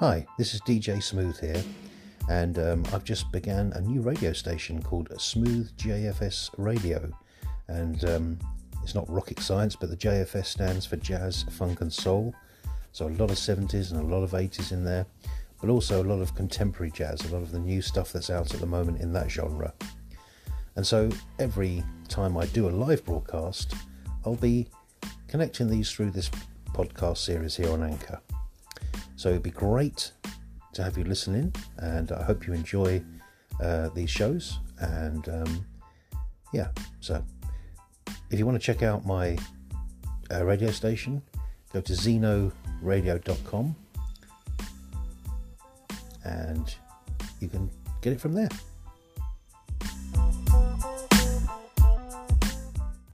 Hi, this is DJ Smooth here, and um, I've just began a new radio station called Smooth JFS Radio, and um, it's not rocket science, but the JFS stands for Jazz, Funk, and Soul. So a lot of 70s and a lot of 80s in there, but also a lot of contemporary jazz, a lot of the new stuff that's out at the moment in that genre. And so every time I do a live broadcast, I'll be connecting these through this podcast series here on Anchor. So it'd be great to have you listening, and I hope you enjoy uh, these shows. And um, yeah, so if you want to check out my uh, radio station, go to zenoradio.com and you can get it from there.